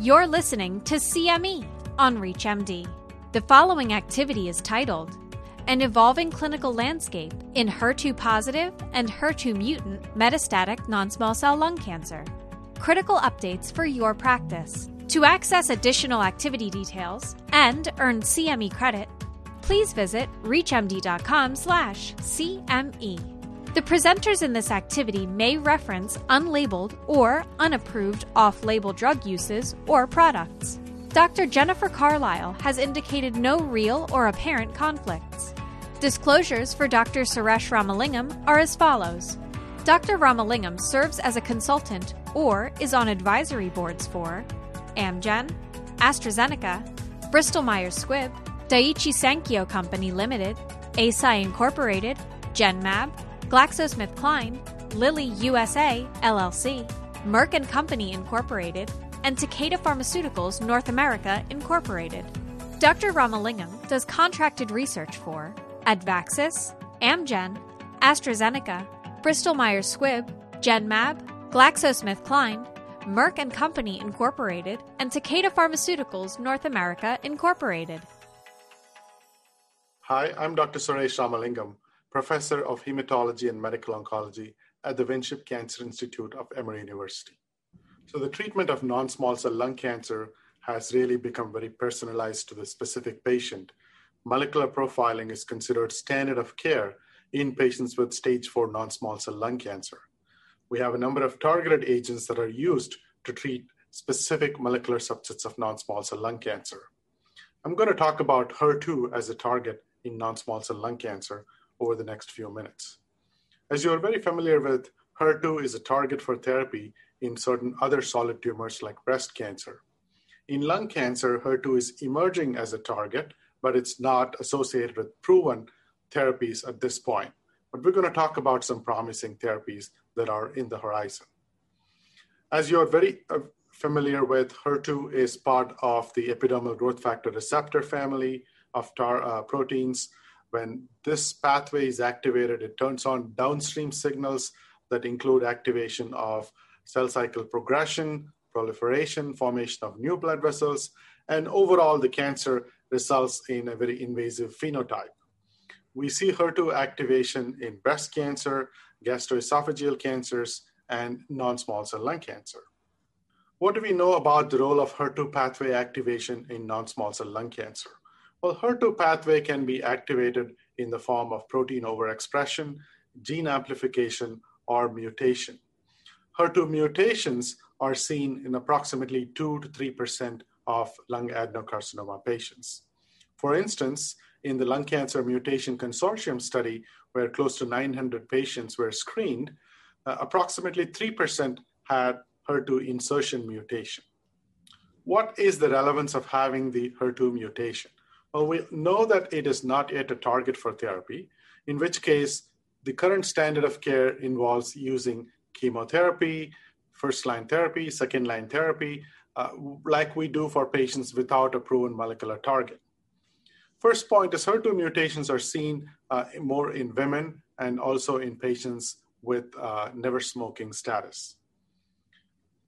You're listening to CME on ReachMD. The following activity is titled An Evolving Clinical Landscape in HER2 Positive and HER2 Mutant Metastatic Non Small Cell Lung Cancer. Critical updates for your practice. To access additional activity details and earn CME credit, please visit reachmd.com/cme. The presenters in this activity may reference unlabeled or unapproved off label drug uses or products. Dr. Jennifer Carlisle has indicated no real or apparent conflicts. Disclosures for Dr. Suresh Ramalingam are as follows Dr. Ramalingam serves as a consultant or is on advisory boards for Amgen, AstraZeneca, Bristol Myers Squibb, Daiichi Sankyo Company Limited, Eisai Incorporated, Genmab, GlaxoSmithKline, Lilly USA LLC, Merck Company Incorporated, and Takeda Pharmaceuticals North America Incorporated. Dr. Ramalingam does contracted research for Advaxis, Amgen, AstraZeneca, Bristol Myers Squibb, Genmab, GlaxoSmithKline, Merck and Company Incorporated, and Takeda Pharmaceuticals North America Incorporated. Hi, I'm Dr. Suresh Ramalingam professor of hematology and medical oncology at the Winship Cancer Institute of Emory University. So, the treatment of non small cell lung cancer has really become very personalized to the specific patient. Molecular profiling is considered standard of care in patients with stage 4 non small cell lung cancer. We have a number of targeted agents that are used to treat specific molecular subsets of non small cell lung cancer. I'm going to talk about HER2 as a target in non small cell lung cancer, over the next few minutes. As you are very familiar with, HER2 is a target for therapy in certain other solid tumors like breast cancer. In lung cancer, HER2 is emerging as a target, but it's not associated with proven therapies at this point. But we're going to talk about some promising therapies that are in the horizon. As you're very uh, familiar with, HER2 is part of the epidermal growth factor receptor family of tar, uh, proteins when this pathway is activated, it turns on downstream signals that include activation of cell cycle progression, proliferation, formation of new blood vessels, and overall, the cancer results in a very invasive phenotype. We see HER2 activation in breast cancer, gastroesophageal cancers, and non small cell lung cancer. What do we know about the role of HER2 pathway activation in non small cell lung cancer? Well, HER2 pathway can be activated in the form of protein overexpression, gene amplification, or mutation. HER2 mutations are seen in approximately 2 to 3% of lung adenocarcinoma patients. For instance, in the Lung Cancer Mutation Consortium study, where close to 900 patients were screened, uh, approximately 3% had HER2 insertion mutation. What is the relevance of having the HER2 mutation? Well, we know that it is not yet a target for therapy, in which case the current standard of care involves using chemotherapy, first line therapy, second line therapy, uh, like we do for patients without a proven molecular target. First point is HER2 mutations are seen uh, more in women and also in patients with uh, never smoking status.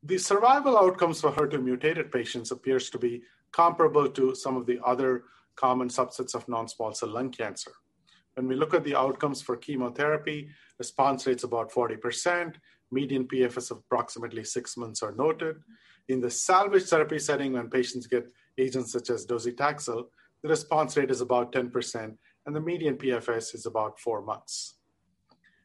The survival outcomes for HER2 mutated patients appears to be comparable to some of the other common subsets of non-small cell lung cancer. When we look at the outcomes for chemotherapy, response rates about 40%, median PFS of approximately six months are noted. In the salvage therapy setting, when patients get agents such as docetaxel, the response rate is about 10%, and the median PFS is about four months.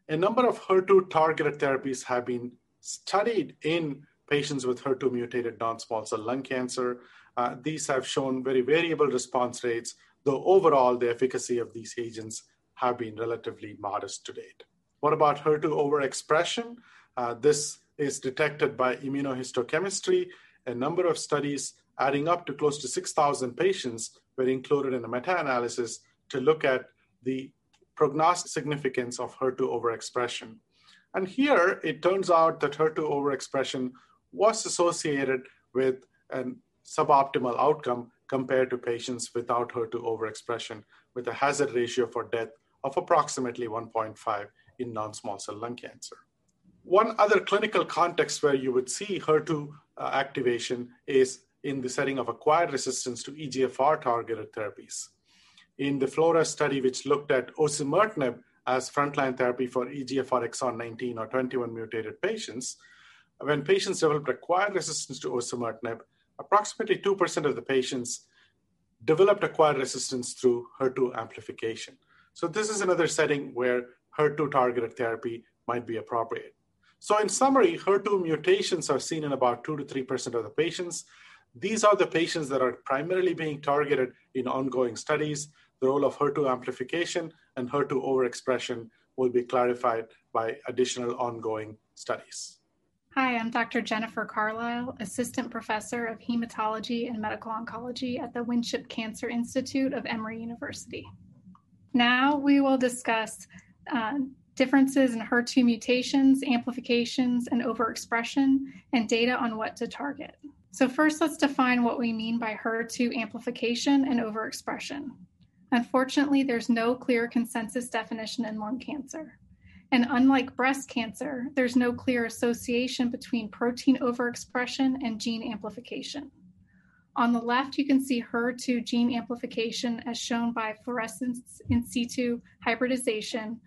A number of HER2 targeted therapies have been studied in patients with HER2 mutated non small cell lung cancer. Uh, these have shown very variable response rates, though overall the efficacy of these agents have been relatively modest to date. What about HER2 overexpression? Uh, this is detected by immunohistochemistry. A number of studies adding up to close to 6,000 patients were included in a meta analysis to look at the prognostic significance of HER2 overexpression. And here it turns out that HER2 overexpression was associated with an suboptimal outcome compared to patients without HER2 overexpression, with a hazard ratio for death of approximately 1.5 in non small cell lung cancer. One other clinical context where you would see HER2 uh, activation is in the setting of acquired resistance to EGFR targeted therapies. In the FLAURA study, which looked at osimertinib as frontline therapy for EGFR exon 19 or 21 mutated patients, when patients developed acquired resistance to osimertinib, approximately 2% of the patients developed acquired resistance through HER2 amplification. So this is another setting where HER2 targeted therapy might be appropriate. So in summary, HER2 mutations are seen in about 2 to 3% of the patients. These are the patients that are primarily being targeted in ongoing studies. The role of HER2 amplification and HER2 overexpression will be clarified by additional ongoing studies. Hi, I'm Dr. Jennifer Carlisle, Assistant Professor of Hematology and Medical Oncology at the Winship Cancer Institute of Emory University. Now we will discuss uh, differences in HER2 mutations, amplifications, and overexpression, and data on what to target. So, first, let's define what we mean by HER2 amplification and overexpression. Unfortunately, there's no clear consensus definition in lung cancer. And unlike breast cancer, there's no clear association between protein overexpression and gene amplification. On the left, you can see HER2 gene amplification as shown by fluorescence in situ hybridization,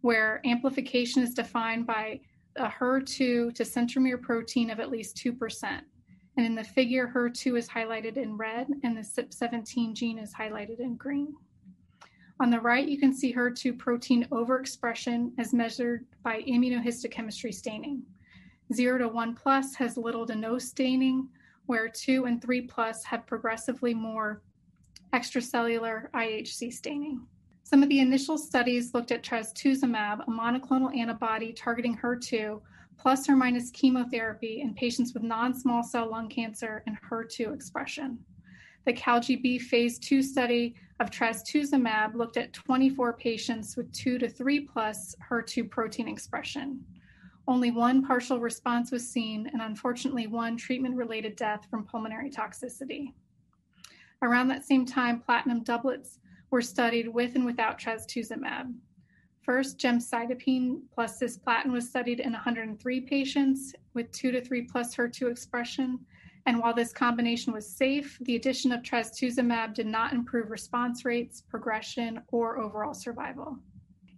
where amplification is defined by a HER2 to centromere protein of at least 2%. And in the figure, HER2 is highlighted in red and the CEP17 gene is highlighted in green. On the right, you can see HER2 protein overexpression as measured by immunohistochemistry staining. 0 to 1 plus has little to no staining, where 2 and 3 plus have progressively more extracellular IHC staining. Some of the initial studies looked at trastuzumab, a monoclonal antibody targeting HER2, plus or minus chemotherapy in patients with non small cell lung cancer and HER2 expression. The CALGB phase 2 study of trastuzumab looked at 24 patients with 2 to 3 plus HER2 protein expression. Only one partial response was seen, and unfortunately, one treatment related death from pulmonary toxicity. Around that same time, platinum doublets were studied with and without trastuzumab. First, gemcitabine plus cisplatin was studied in 103 patients with 2 to 3 plus HER2 expression, and while this combination was safe, the addition of trastuzumab did not improve response rates, progression, or overall survival.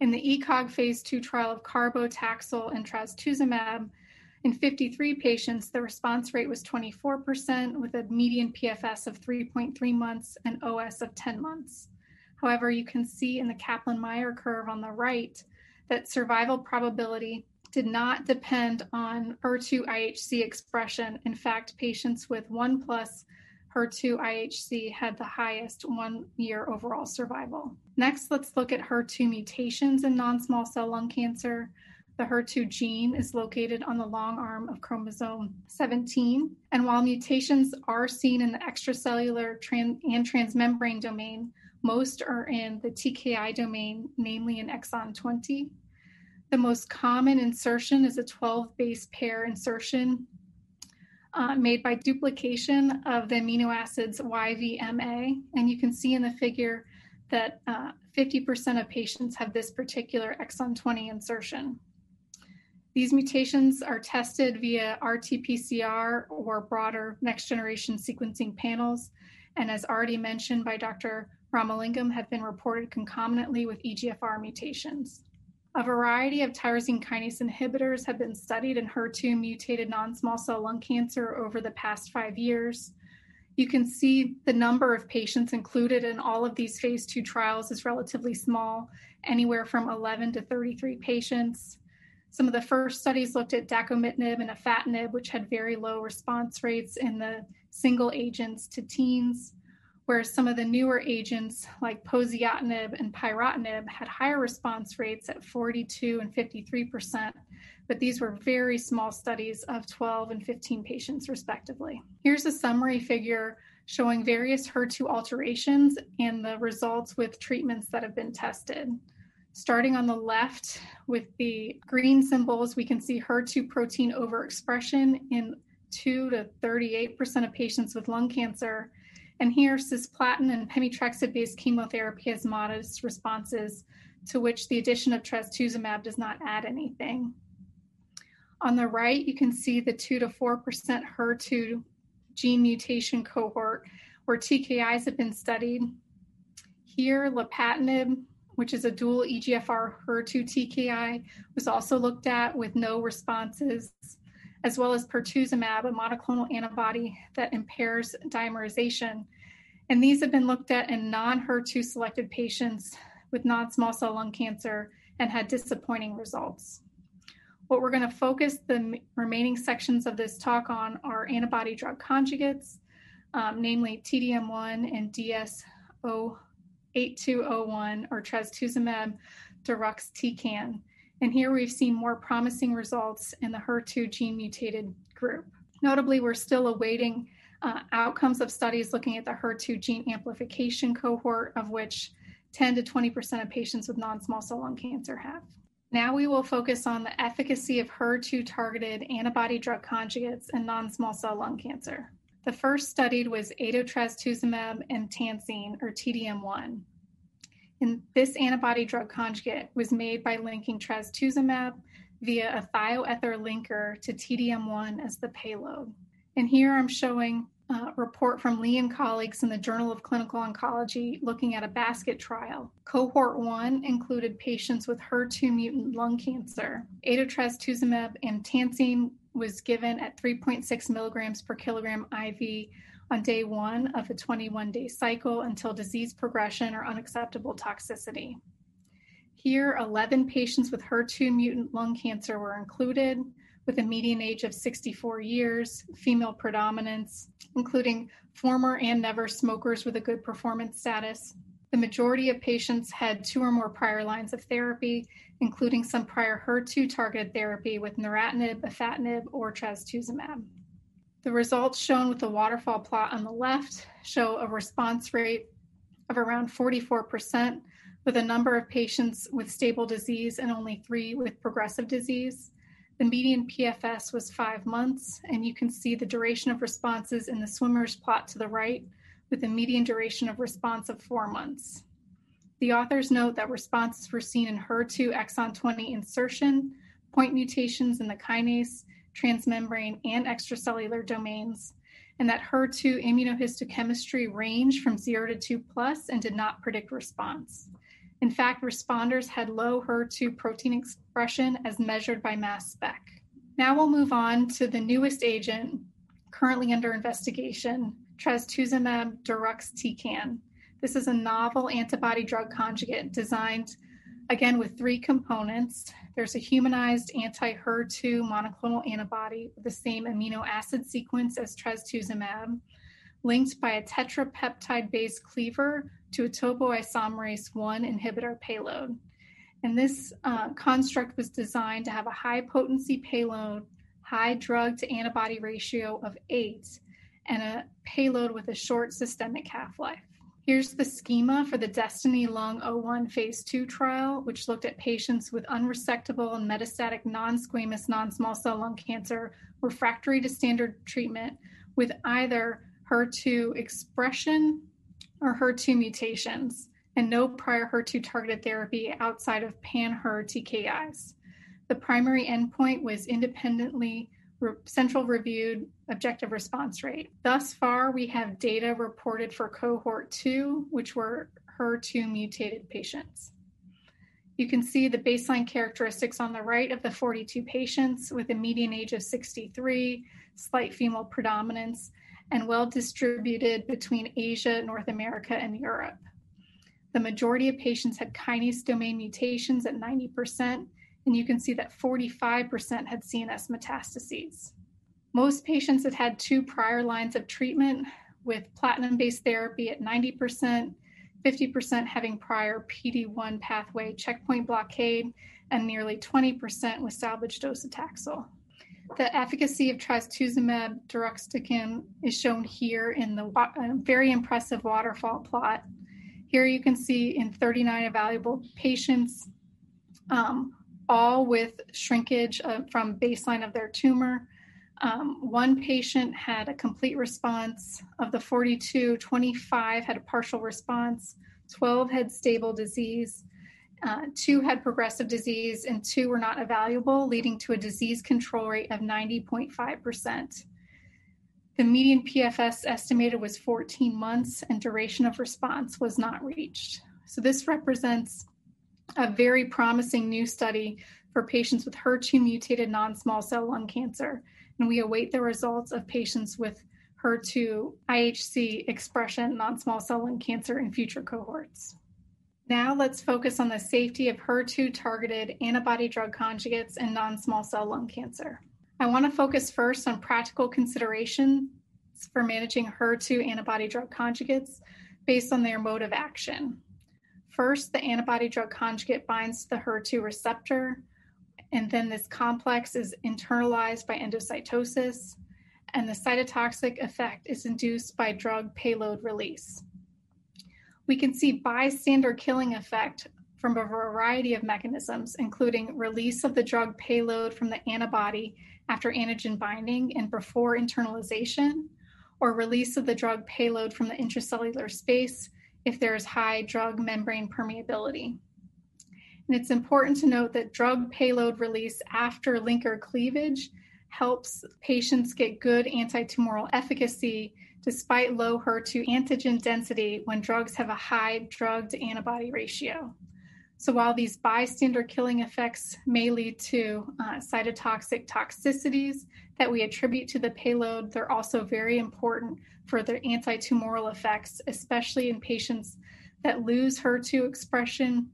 In the ECOG phase 2 trial of carbotaxol and trastuzumab, in 53 patients, the response rate was 24%, with a median PFS of 3.3 months and OS of 10 months. However, you can see in the Kaplan Meier curve on the right that survival probability did not depend on HER2 IHC expression. In fact, patients with 1 plus HER2 IHC had the highest one year overall survival. Next, let's look at HER2 mutations in non small cell lung cancer. The HER2 gene is located on the long arm of chromosome 17. And while mutations are seen in the extracellular trans- and transmembrane domain, most are in the TKI domain, namely in exon 20. The most common insertion is a 12 base pair insertion uh, made by duplication of the amino acids YVMA. And you can see in the figure that uh, 50% of patients have this particular exon 20 insertion. These mutations are tested via RT PCR or broader next generation sequencing panels. And as already mentioned by Dr. Ramalingam, have been reported concomitantly with EGFR mutations. A variety of tyrosine kinase inhibitors have been studied in HER2 mutated non small cell lung cancer over the past five years. You can see the number of patients included in all of these phase two trials is relatively small, anywhere from 11 to 33 patients. Some of the first studies looked at dacomitinib and afatinib, which had very low response rates in the single agents to teens whereas some of the newer agents like poziotinib and pyrotinib had higher response rates at 42 and 53%, but these were very small studies of 12 and 15 patients respectively. Here's a summary figure showing various HER2 alterations and the results with treatments that have been tested. Starting on the left with the green symbols, we can see HER2 protein overexpression in 2 to 38% of patients with lung cancer and here, cisplatin and pemetrexed based chemotherapy has modest responses to which the addition of trastuzumab does not add anything. On the right, you can see the 2 to 4% HER2 gene mutation cohort where TKIs have been studied. Here, lapatinib, which is a dual EGFR HER2 TKI, was also looked at with no responses, as well as pertuzumab, a monoclonal antibody that impairs dimerization. And these have been looked at in non HER2 selected patients with non small cell lung cancer and had disappointing results. What we're going to focus the remaining sections of this talk on are antibody drug conjugates, um, namely TDM1 and DS-8201 or trastuzumab deruxtecan. And here we've seen more promising results in the HER2 gene mutated group. Notably, we're still awaiting uh, outcomes of studies looking at the HER2 gene amplification cohort, of which 10 to 20% of patients with non small cell lung cancer have. Now we will focus on the efficacy of HER2 targeted antibody drug conjugates in non small cell lung cancer. The first studied was adotrastuzumab emtansine, or TDM1. And this antibody drug conjugate was made by linking trastuzumab via a thioether linker to TDM1 as the payload. And here I'm showing a report from Li and colleagues in the Journal of Clinical Oncology looking at a basket trial. Cohort 1 included patients with HER2 mutant lung cancer. Adotrastuzumab emtansine was given at 3.6 milligrams per kilogram IV on day one of a 21 day cycle until disease progression or unacceptable toxicity. Here, 11 patients with HER2 mutant lung cancer were included with a median age of 64 years, female predominance, including former and never smokers with a good performance status. The majority of patients had two or more prior lines of therapy, including some prior HER2 targeted therapy with neratinib, afatinib, or trastuzumab. The results shown with the waterfall plot on the left show a response rate of around 44%, with a number of patients with stable disease and only three with progressive disease. The median PFS was five months, and you can see the duration of responses in the swimmer's plot to the right, with a median duration of response of four months. The authors note that responses were seen in HER2 exon 20 insertion, point mutations in the kinase, transmembrane, and extracellular domains, and that HER2 immunohistochemistry ranged from 0 to 2 plus and did not predict response. In fact, responders had low HER2 protein expression as measured by mass spec. Now we'll move on to the newest agent currently under investigation, trastuzumab deruxtecan. This is a novel antibody drug conjugate designed again with three components. There's a humanized anti HER2 monoclonal antibody with the same amino acid sequence as trastuzumab, linked by a tetrapeptide based cleaver to a topoisomerase 1 inhibitor payload. And this uh, construct was designed to have a high potency payload, high drug to antibody ratio of 8, and a payload with a short systemic half life. Here's the schema for the Destiny Lung 01 phase 2 trial, which looked at patients with unresectable and metastatic non squamous non small cell lung cancer refractory to standard treatment with either HER2 expression or HER2 mutations and no prior HER2 targeted therapy outside of pan-HER TKIs. The primary endpoint was independently re- central reviewed objective response rate. Thus far, we have data reported for cohort 2, which were HER2 mutated patients. You can see the baseline characteristics on the right of the 42 patients with a median age of 63, slight female predominance, and well distributed between Asia, North America, and Europe. The majority of patients had kinase domain mutations at 90%, and you can see that 45% had CNS metastases. Most patients had had two prior lines of treatment with platinum based therapy at 90%, 50% having prior PD1 pathway checkpoint blockade, and nearly 20% with salvage docetaxel. The efficacy of trastuzumab deruxtecan is shown here in the uh, very impressive waterfall plot. Here you can see in 39 evaluable patients, um, all with shrinkage uh, from baseline of their tumor. Um, one patient had a complete response. Of the 42, 25 had a partial response, 12 had stable disease, uh, two had progressive disease, and two were not evaluable, leading to a disease control rate of 90.5%. The median PFS estimated was 14 months, and duration of response was not reached. So, this represents a very promising new study for patients with HER2 mutated non small cell lung cancer. And we await the results of patients with HER2 IHC expression non small cell lung cancer in future cohorts. Now let's focus on the safety of HER2 targeted antibody drug conjugates in non small cell lung cancer. I want to focus first on practical considerations for managing HER2 antibody drug conjugates based on their mode of action. First, the antibody drug conjugate binds to the HER2 receptor, and then this complex is internalized by endocytosis, and the cytotoxic effect is induced by drug payload release. We can see bystander killing effect from a variety of mechanisms, including release of the drug payload from the antibody after antigen binding and before internalization, or release of the drug payload from the intracellular space if there is high drug membrane permeability. And it's important to note that drug payload release after linker cleavage helps patients get good anti-tumoral efficacy despite low HER2 antigen density when drugs have a high drug to antibody ratio. So while these bystander killing effects may lead to uh, cytotoxic toxicities that we attribute to the payload, they're also very important for their anti-tumoral effects, especially in patients that lose HER2 expression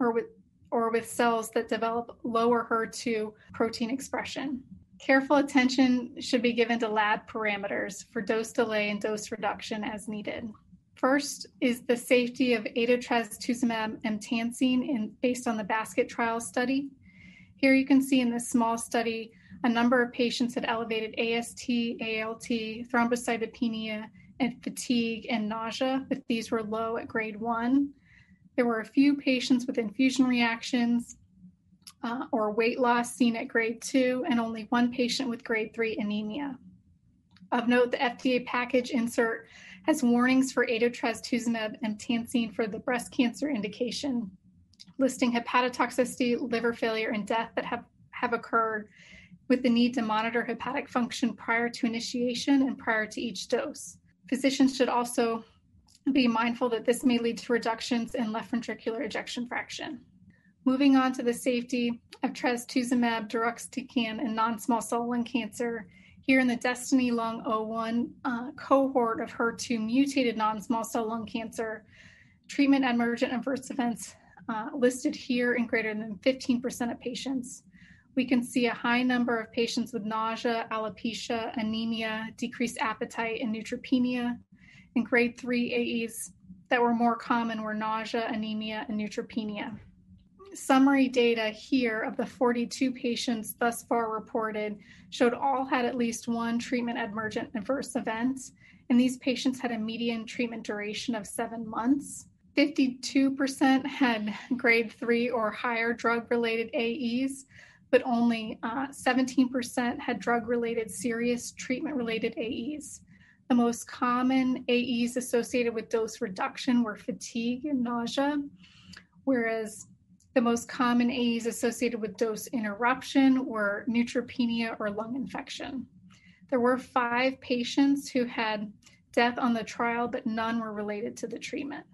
or with or with cells that develop lower HER2 protein expression. Careful attention should be given to lab parameters for dose delay and dose reduction as needed. First is the safety of adotrastuzumab emtansine in, based on the basket trial study. Here you can see in this small study, a number of patients had elevated AST, ALT, thrombocytopenia, and fatigue and nausea, but these were low at grade one. There were a few patients with infusion reactions uh, or weight loss seen at grade two, and only one patient with grade three anemia. Of note, the FDA package insert has warnings for adotrastuzumab emtansine for the breast cancer indication, listing hepatotoxicity, liver failure, and death that have, have occurred with the need to monitor hepatic function prior to initiation and prior to each dose. Physicians should also be mindful that this may lead to reductions in left ventricular ejection fraction. Moving on to the safety of trastuzumab deruxtecan in non-small cell lung cancer, here in the Destiny Lung 01 uh, cohort of HER2 mutated non small cell lung cancer, treatment emergent adverse events uh, listed here in greater than 15% of patients. We can see a high number of patients with nausea, alopecia, anemia, decreased appetite, and neutropenia. And grade 3 AEs that were more common were nausea, anemia, and neutropenia summary data here of the 42 patients thus far reported showed all had at least one treatment emergent adverse event, and these patients had a median treatment duration of seven months. 52% had grade three or higher drug related AEs, but only uh, 17% had drug related serious treatment related AEs. The most common AEs associated with dose reduction were fatigue and nausea, whereas the most common AEs associated with dose interruption were neutropenia or lung infection. There were five patients who had death on the trial, but none were related to the treatment.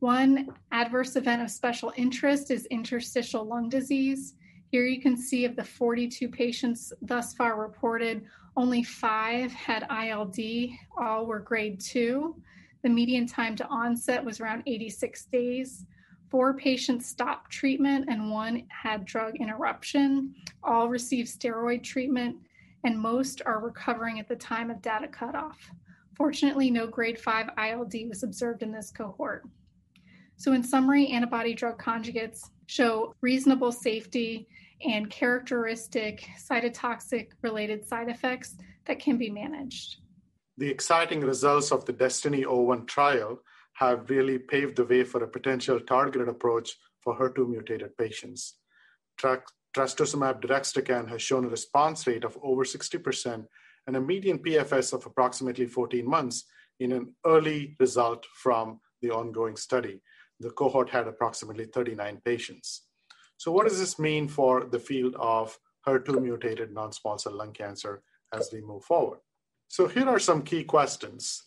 One adverse event of special interest is interstitial lung disease. Here you can see of the 42 patients thus far reported, only five had ILD, all were grade two. The median time to onset was around 86 days. Four patients stopped treatment and one had drug interruption. All received steroid treatment, and most are recovering at the time of data cutoff. Fortunately, no grade 5 ILD was observed in this cohort. So, in summary, antibody drug conjugates show reasonable safety and characteristic cytotoxic related side effects that can be managed. The exciting results of the Destiny 01 trial have really paved the way for a potential targeted approach for HER2 mutated patients. Trastuzumab deruxtecan has shown a response rate of over 60% and a median PFS of approximately 14 months in an early result from the ongoing study. The cohort had approximately 39 patients. So, what does this mean for the field of HER2 mutated non small cell lung cancer as we move forward? So here are some key questions.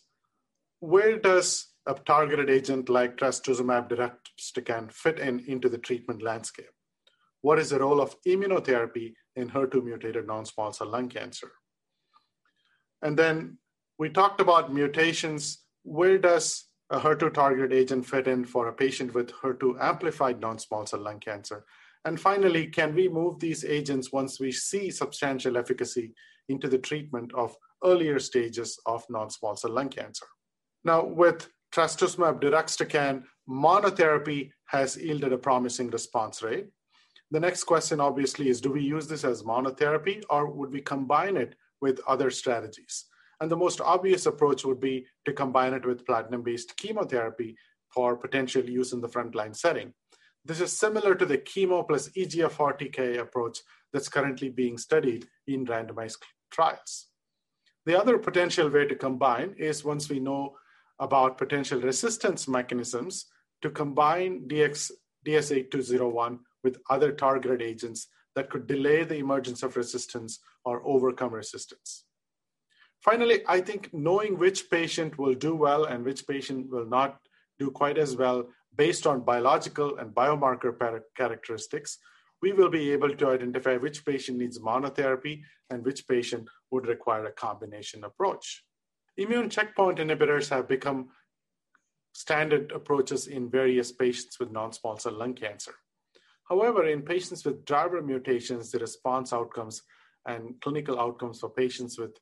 Where does a targeted agent like trastuzumab deruxtecan fit in into the treatment landscape? What is the role of immunotherapy in HER2 mutated non-small cell lung cancer? And then we talked about mutations. Where does a HER2 targeted agent fit in for a patient with HER2 amplified non-small cell lung cancer? And finally, can we move these agents once we see substantial efficacy into the treatment of earlier stages of non-small cell lung cancer? Now, with trastuzumab deruxtecan, monotherapy has yielded a promising response rate. The next question, obviously, is do we use this as monotherapy or would we combine it with other strategies? And the most obvious approach would be to combine it with platinum based chemotherapy for potential use in the frontline setting. This is similar to the chemo plus EGFR TKI approach that's currently being studied in randomized trials. The other potential way to combine is once we know about potential resistance mechanisms to combine DX, DS8201 with other targeted agents that could delay the emergence of resistance or overcome resistance. Finally, I think knowing which patient will do well and which patient will not do quite as well based on biological and biomarker characteristics, we will be able to identify which patient needs monotherapy and which patient would require a combination approach. Immune checkpoint inhibitors have become standard approaches in various patients with non-small cell lung cancer. However, in patients with driver mutations, the response outcomes and clinical outcomes for patients with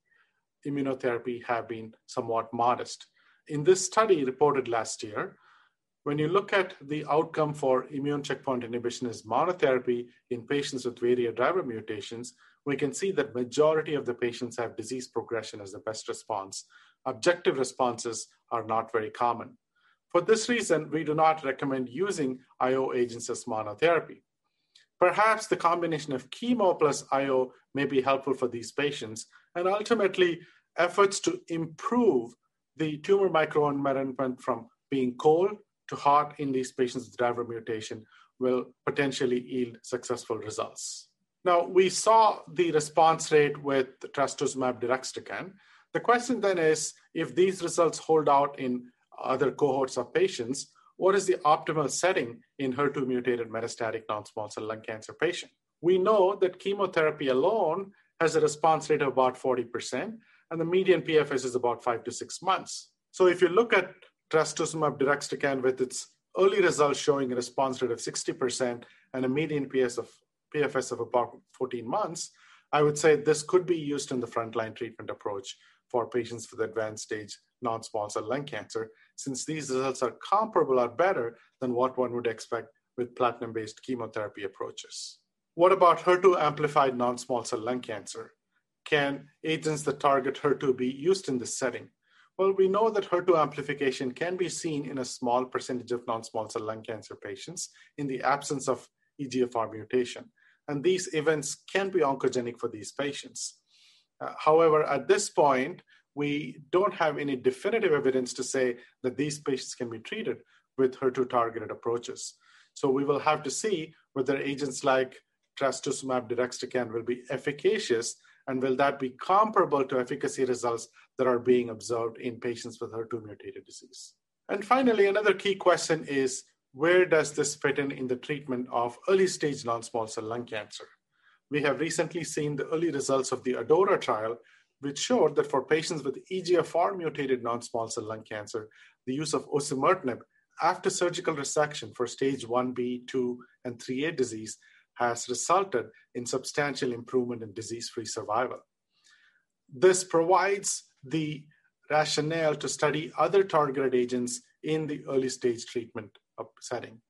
immunotherapy have been somewhat modest. In this study reported last year, when you look at the outcome for immune checkpoint inhibition as monotherapy in patients with variant driver mutations, we can see that majority of the patients have disease progression as the best response. Objective responses are not very common. For this reason, we do not recommend using IO agents as monotherapy. Perhaps the combination of chemo plus IO may be helpful for these patients, and ultimately, efforts to improve the tumor microenvironment from being cold to hot in these patients with driver mutation will potentially yield successful results. Now, we saw the response rate with trastuzumab deruxtecan. The question then is, if these results hold out in other cohorts of patients, what is the optimal setting in HER2 mutated metastatic non-small cell lung cancer patient? We know that chemotherapy alone has a response rate of about 40%, and the median PFS is about five to six months. So if you look at trastuzumab deruxtecan with its early results showing a response rate of 60% and a median PS of, PFS of about 14 months, I would say this could be used in the frontline treatment approach for patients with advanced stage non-small cell lung cancer, since these results are comparable or better than what one would expect with platinum-based chemotherapy approaches. What about HER2 amplified non-small cell lung cancer? Can agents that target HER2 be used in this setting? Well, we know that HER2 amplification can be seen in a small percentage of non-small cell lung cancer patients in the absence of EGFR mutation. And these events can be oncogenic for these patients. Uh, however, at this point, we don't have any definitive evidence to say that these patients can be treated with HER2 targeted approaches. So we will have to see whether agents like trastuzumab deruxtecan will be efficacious and will that be comparable to efficacy results that are being observed in patients with HER2 mutated disease? And finally, another key question is where does this fit in in the treatment of early stage non small cell lung cancer? We have recently seen the early results of the ADAURA trial, which showed that for patients with EGFR mutated non small cell lung cancer, the use of osimertinib after surgical resection for stage 1B, 2, and 3A disease has resulted in substantial improvement in disease free survival. This provides the rationale to study other targeted agents in the early stage treatment setting.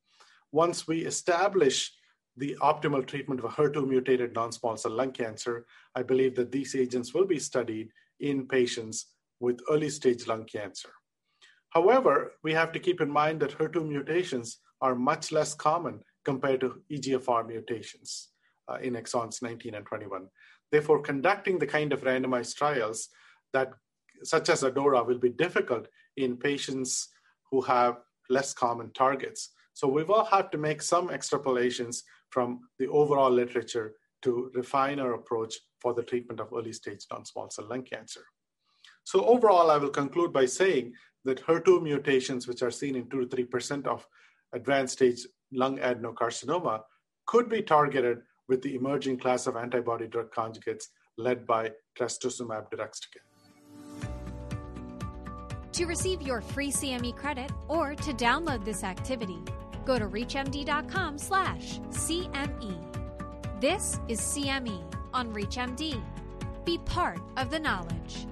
Once we establish the optimal treatment of a HER2 mutated non small cell lung cancer, I believe that these agents will be studied in patients with early stage lung cancer. However, we have to keep in mind that HER2 mutations are much less common compared to EGFR mutations uh, in exons 19 and 21. Therefore, conducting the kind of randomized trials that, such as ADAURA, will be difficult in patients who have less common targets. So we will have to make some extrapolations from the overall literature to refine our approach for the treatment of early stage non-small cell lung cancer. So overall, I will conclude by saying that HER2 mutations, which are seen in 2 to 3% of advanced stage lung adenocarcinoma, could be targeted with the emerging class of antibody drug conjugates led by trastuzumab deruxtecan. To receive your free CME credit or to download this activity, go to reachmd.com slash CME. This is CME on ReachMD. Be part of the knowledge.